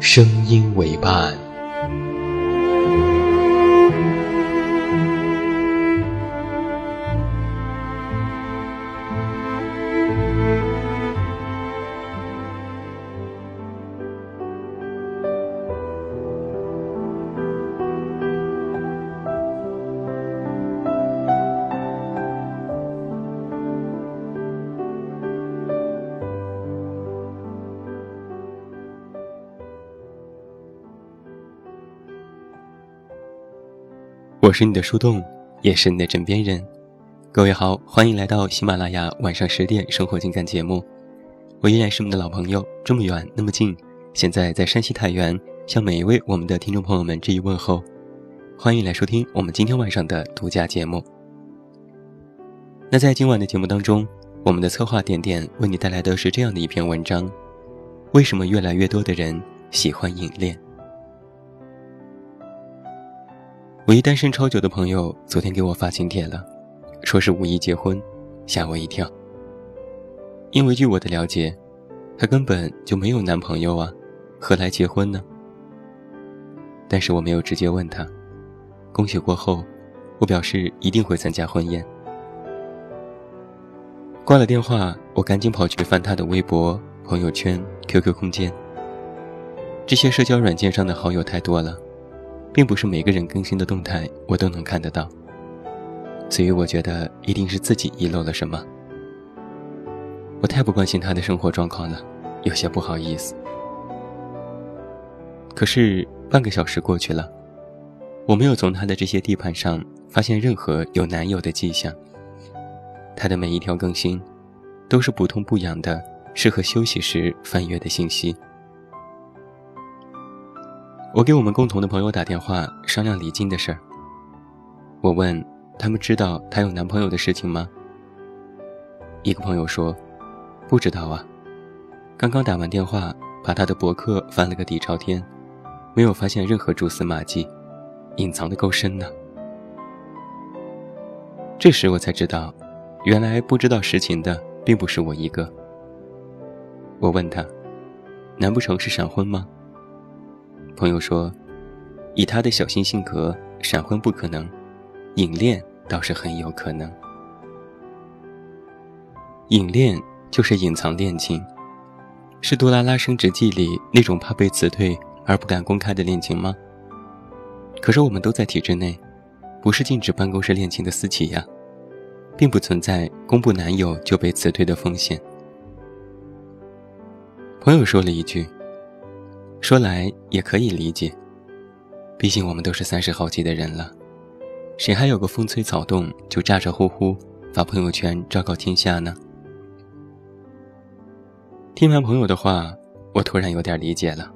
声音为伴。我是你的树洞，也是你的枕边人。各位好，欢迎来到喜马拉雅晚上十点生活情感节目。我依然是我们的老朋友，这么远那么近，现在在山西太原，向每一位我们的听众朋友们致以问候。欢迎来收听我们今天晚上的独家节目。那在今晚的节目当中，我们的策划点点为你带来的是这样的一篇文章：为什么越来越多的人喜欢影恋？我一单身超久的朋友昨天给我发请帖了，说是五一结婚，吓我一跳。因为据我的了解，她根本就没有男朋友啊，何来结婚呢？但是我没有直接问她，恭喜过后，我表示一定会参加婚宴。挂了电话，我赶紧跑去翻她的微博、朋友圈、QQ 空间，这些社交软件上的好友太多了。并不是每个人更新的动态我都能看得到，所以我觉得一定是自己遗漏了什么。我太不关心他的生活状况了，有些不好意思。可是半个小时过去了，我没有从他的这些地盘上发现任何有男友的迹象。他的每一条更新，都是不痛不痒的，适合休息时翻阅的信息。我给我们共同的朋友打电话商量离境的事儿。我问他们知道她有男朋友的事情吗？一个朋友说，不知道啊。刚刚打完电话，把他的博客翻了个底朝天，没有发现任何蛛丝马迹，隐藏的够深呢。这时我才知道，原来不知道实情的并不是我一个。我问他，难不成是闪婚吗？朋友说：“以他的小心性格，闪婚不可能，隐恋倒是很有可能。隐恋就是隐藏恋情，是杜拉拉升职记里那种怕被辞退而不敢公开的恋情吗？可是我们都在体制内，不是禁止办公室恋情的私企呀，并不存在公布男友就被辞退的风险。”朋友说了一句。说来也可以理解，毕竟我们都是三十好几的人了，谁还有个风吹草动就咋咋呼呼发朋友圈昭告天下呢？听完朋友的话，我突然有点理解了。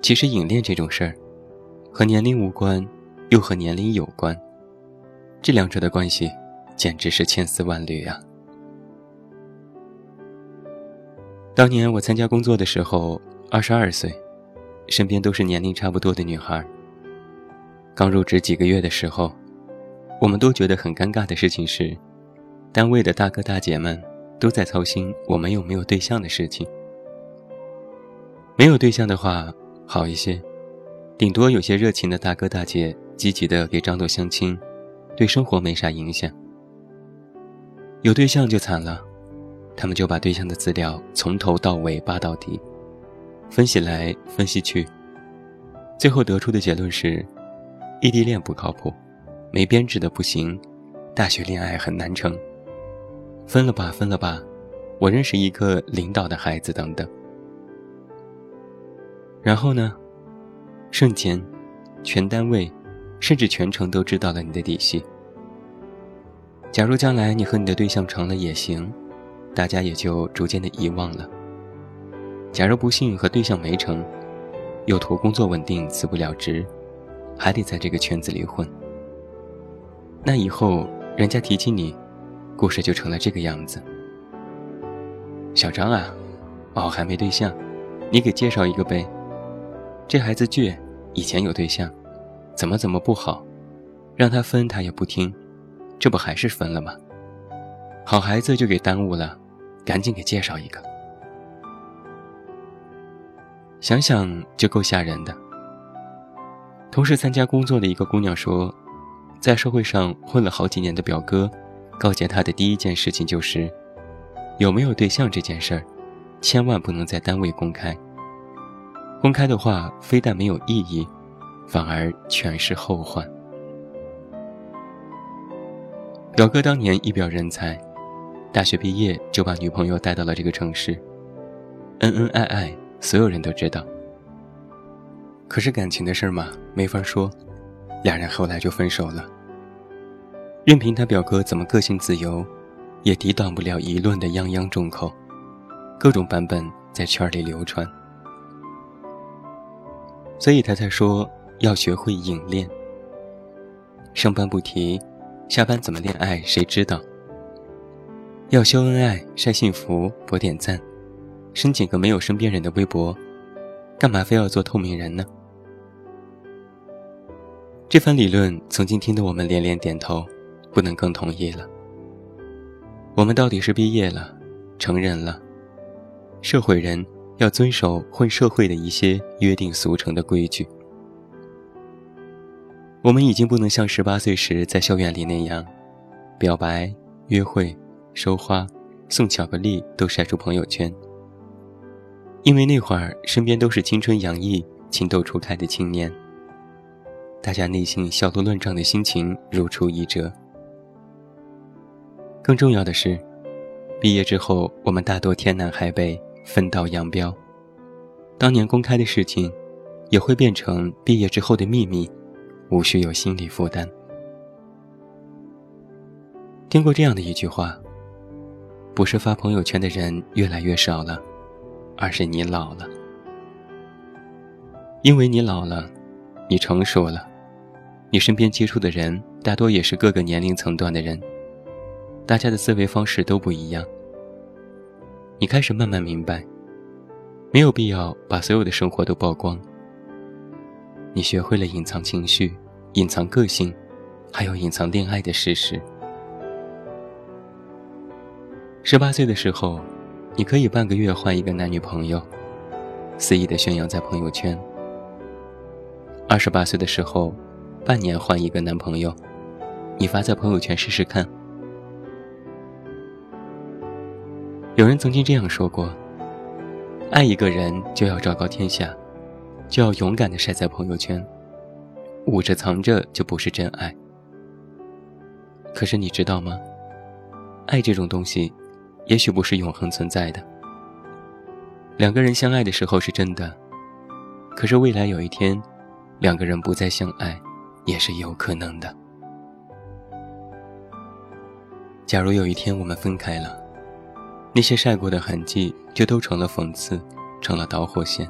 其实影恋这种事儿，和年龄无关，又和年龄有关，这两者的关系简直是千丝万缕啊！当年我参加工作的时候。二十二岁，身边都是年龄差不多的女孩。刚入职几个月的时候，我们都觉得很尴尬的事情是，单位的大哥大姐们都在操心我们有没有对象的事情。没有对象的话好一些，顶多有些热情的大哥大姐积极的给张罗相亲，对生活没啥影响。有对象就惨了，他们就把对象的资料从头到尾扒到底。分析来分析去，最后得出的结论是，异地恋不靠谱，没编制的不行，大学恋爱很难成，分了吧，分了吧，我认识一个领导的孩子等等。然后呢，瞬间，全单位，甚至全城都知道了你的底细。假如将来你和你的对象成了也行，大家也就逐渐的遗忘了。假如不幸和对象没成，又图工作稳定辞不了职，还得在这个圈子里混。那以后人家提起你，故事就成了这个样子。小张啊，哦还没对象，你给介绍一个呗。这孩子倔，以前有对象，怎么怎么不好，让他分他也不听。这不还是分了吗？好孩子就给耽误了，赶紧给介绍一个。想想就够吓人的。同时参加工作的一个姑娘说，在社会上混了好几年的表哥，告诫她的第一件事情就是，有没有对象这件事儿，千万不能在单位公开。公开的话，非但没有意义，反而全是后患。表哥当年一表人才，大学毕业就把女朋友带到了这个城市，恩恩爱爱，所有人都知道。可是感情的事儿嘛，没法说，俩人后来就分手了。任凭他表哥怎么个性自由，也抵挡不了舆论的泱泱众口，各种版本在圈里流传。所以他才说要学会隐恋，上班不提。下班怎么恋爱？谁知道？要秀恩爱、晒幸福、博点赞，申请个没有身边人的微博，干嘛非要做透明人呢？这番理论曾经听得我们连连点头，不能更同意了。我们到底是毕业了，成人了，社会人要遵守混社会的一些约定俗成的规矩。我们已经不能像十八岁时在校园里那样，表白、约会、收花、送巧克力都晒出朋友圈。因为那会儿身边都是青春洋溢、情窦初开的青年，大家内心小鹿乱撞的心情如出一辙。更重要的是，毕业之后我们大多天南海北，分道扬镳，当年公开的事情，也会变成毕业之后的秘密。无需有心理负担。听过这样的一句话：“不是发朋友圈的人越来越少了，而是你老了。因为你老了，你成熟了，你身边接触的人大多也是各个年龄层段的人，大家的思维方式都不一样。你开始慢慢明白，没有必要把所有的生活都曝光。”你学会了隐藏情绪，隐藏个性，还有隐藏恋爱的事实。十八岁的时候，你可以半个月换一个男女朋友，肆意的宣扬在朋友圈。二十八岁的时候，半年换一个男朋友，你发在朋友圈试试看。有人曾经这样说过：爱一个人就要昭告天下。就要勇敢的晒在朋友圈，捂着藏着就不是真爱。可是你知道吗？爱这种东西，也许不是永恒存在的。两个人相爱的时候是真的，可是未来有一天，两个人不再相爱，也是有可能的。假如有一天我们分开了，那些晒过的痕迹就都成了讽刺，成了导火线。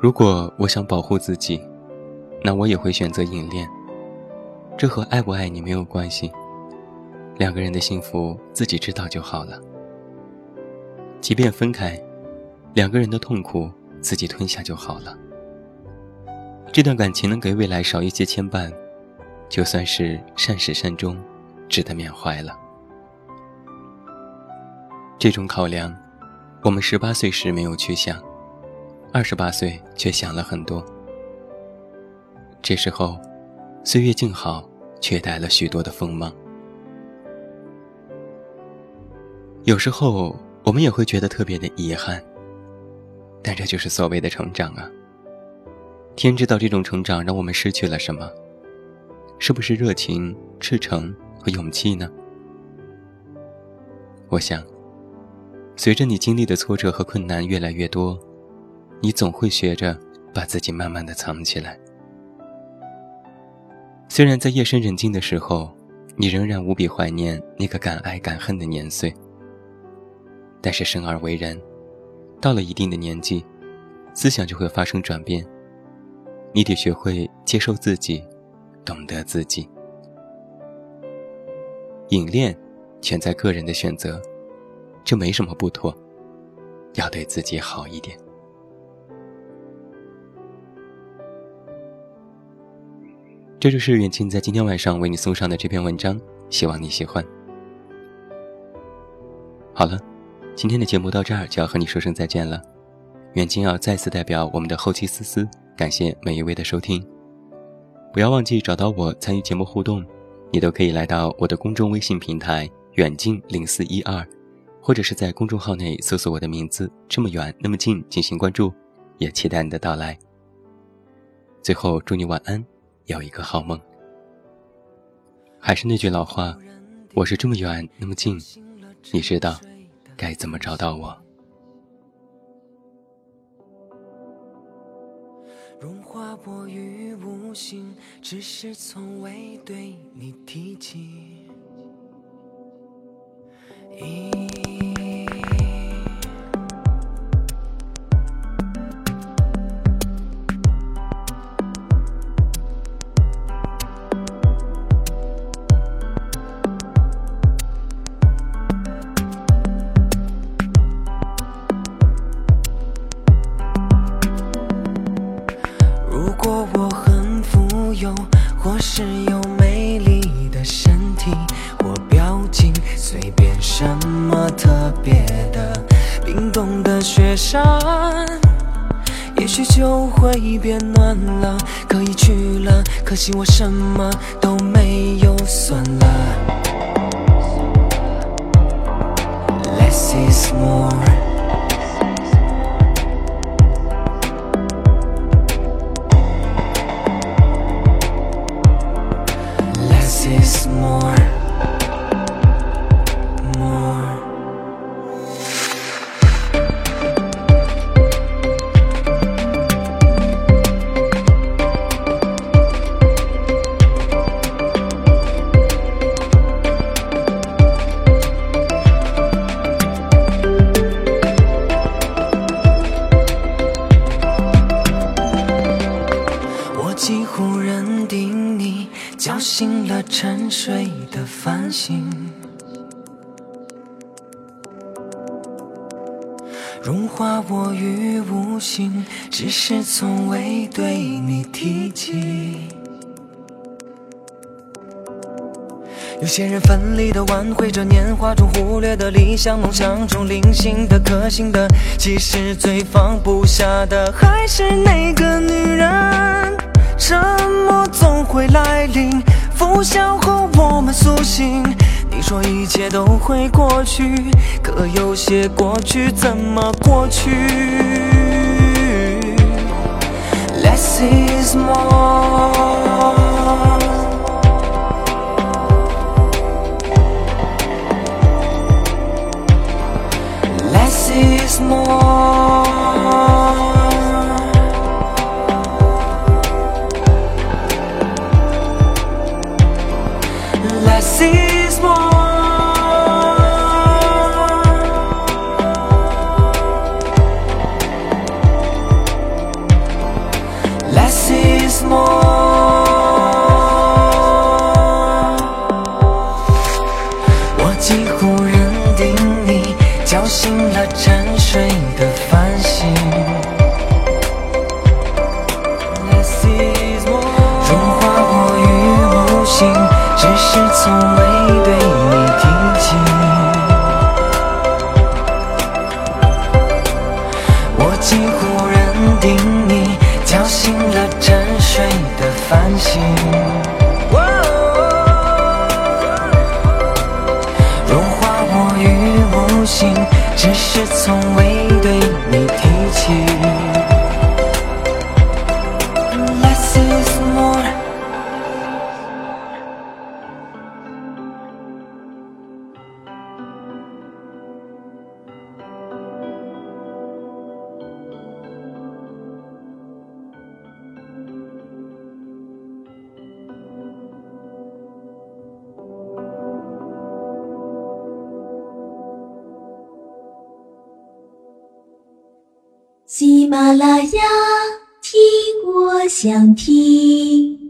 如果我想保护自己，那我也会选择隐恋。这和爱不爱你没有关系，两个人的幸福自己知道就好了。即便分开，两个人的痛苦自己吞下就好了。这段感情能给未来少一些牵绊，就算是善始善终，值得缅怀了。这种考量，我们十八岁时没有去想。二十八岁却想了很多，这时候，岁月静好，却带了许多的锋芒。有时候我们也会觉得特别的遗憾，但这就是所谓的成长啊。天知道这种成长让我们失去了什么？是不是热情、赤诚和勇气呢？我想，随着你经历的挫折和困难越来越多，你总会学着把自己慢慢的藏起来。虽然在夜深人静的时候，你仍然无比怀念那个敢爱敢恨的年岁，但是生而为人，到了一定的年纪，思想就会发生转变。你得学会接受自己，懂得自己。隐恋，全在个人的选择，这没什么不妥，要对自己好一点。这就是远近在今天晚上为你送上的这篇文章，希望你喜欢。好了，今天的节目到这儿就要和你说声再见了。远近要再次代表我们的后期思思，感谢每一位的收听。不要忘记找到我参与节目互动，你都可以来到我的公众微信平台“远近零四一二”，或者是在公众号内搜索我的名字“这么远那么近”进行关注，也期待你的到来。最后，祝你晚安。有一个好梦。还是那句老话，我是这么远那么近，你知道该怎么找到我？融化我于无形，只是从未对你提起。没变什么特别的，冰冻的雪山，也许就会变暖了，可以去了，可惜我什么都没有算了。Less is more。融化我于无形，只是从未对你提起。有些人奋力的挽回着年华中忽略的理想，梦想中零星的可信的，其实最放不下的还是那个女人。沉默总会来临。拂晓后我们苏醒，说一切都会过去，可有些过去怎么过去？Less is more。Less is more. Less.。只是喜马拉雅，听我想听。